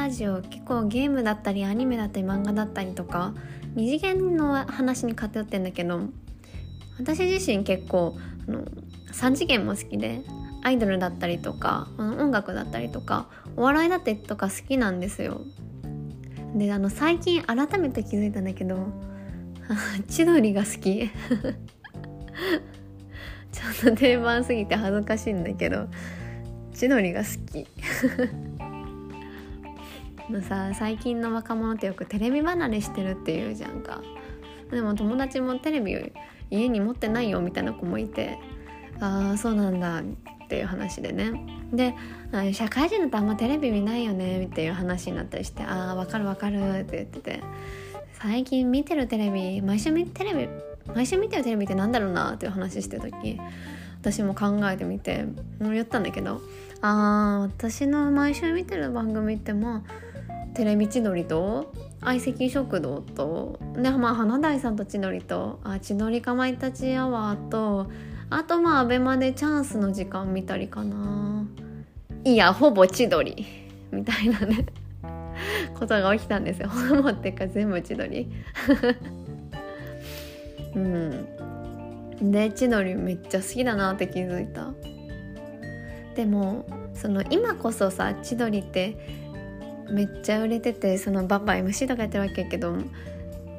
ラジオ結構ゲームだったりアニメだったり漫画だったりとか二次元の話に偏ってんだけど私自身結構あの3次元も好きでアイドルだったりとか音楽だったりとかお笑いだったりとか好きなんですよ。であの最近改めて気づいたんだけど 千鳥が好き ちょっと定番すぎて恥ずかしいんだけど千鳥が好き のさ最近の若者ってよくテレビ離れしてるっていうじゃんか。でも友達もテレビ家に持ってないよみたいな子もいてああそうなんだっていう話でね。で社会人だとあんまテレビ見ないよねっていう話になったりしてああわかるわかるって言ってて。最近見てるテレビ毎週見テレビ毎週見てるテレビってなんだろうなっていう話してる時私も考えてみて言ったんだけどああ私の毎週見てる番組ってまあテレビ千鳥と相席食堂とでまあ花大さんと千鳥とあ千鳥かまいたちアワーとあとまあアベマでチャンスの時間見たりかな。いやほぼ千鳥。みたいなね。ことが起きたんですよ。ほぼっていうか全部千鳥。うん。で千鳥めっちゃ好きだなって気づいた。でもその今こそさ千鳥ってめっちゃ売れててそのバンバン MC とかやってるわけやけど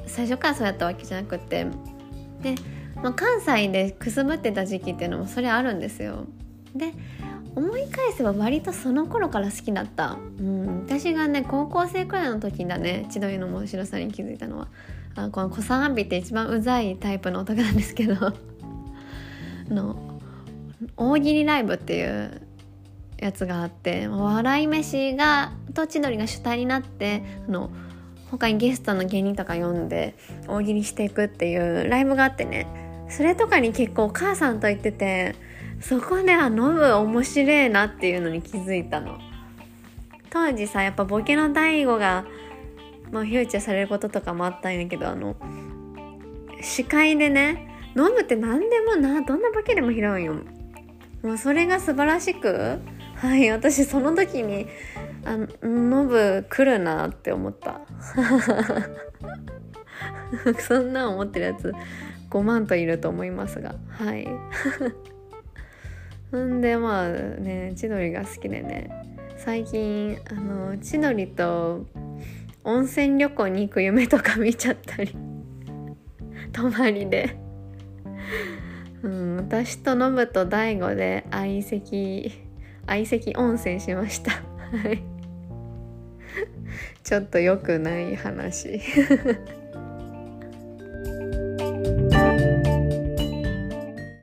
最初からそうやったわけじゃなくてでまあ、関西でくすぶってた時期っていうのもそれあるんですよ。で思い返せば割とその頃から好きだった、うん、私がね高校生くらいの時だね千鳥の面白さに気づいたのはあこの小さんびって一番うざいタイプの男なんですけど の大喜利ライブっていうやつがあって笑い飯がと千鳥が主体になってあの他にゲストの芸人とか呼んで大喜利していくっていうライブがあってね。それとかに結構お母さんと言っててそこであノブ面白いなっていうのに気づいたの。当時さやっぱボケの大悟が、まあ、フューチャーされることとかもあったんやけどあの司会でねノブって何でもなどんなボケでも拾うんよ。もうそれが素晴らしくはい私その時にあノブ来るなって思った。そんな思ってるやつ5万といると思いますが。はい。んでまあね千鳥が好きでね最近あの千鳥と温泉旅行に行く夢とか見ちゃったり。泊まりで。うん、私とノブと大悟で相席相席温泉しました。はい。ちょっと良くない話。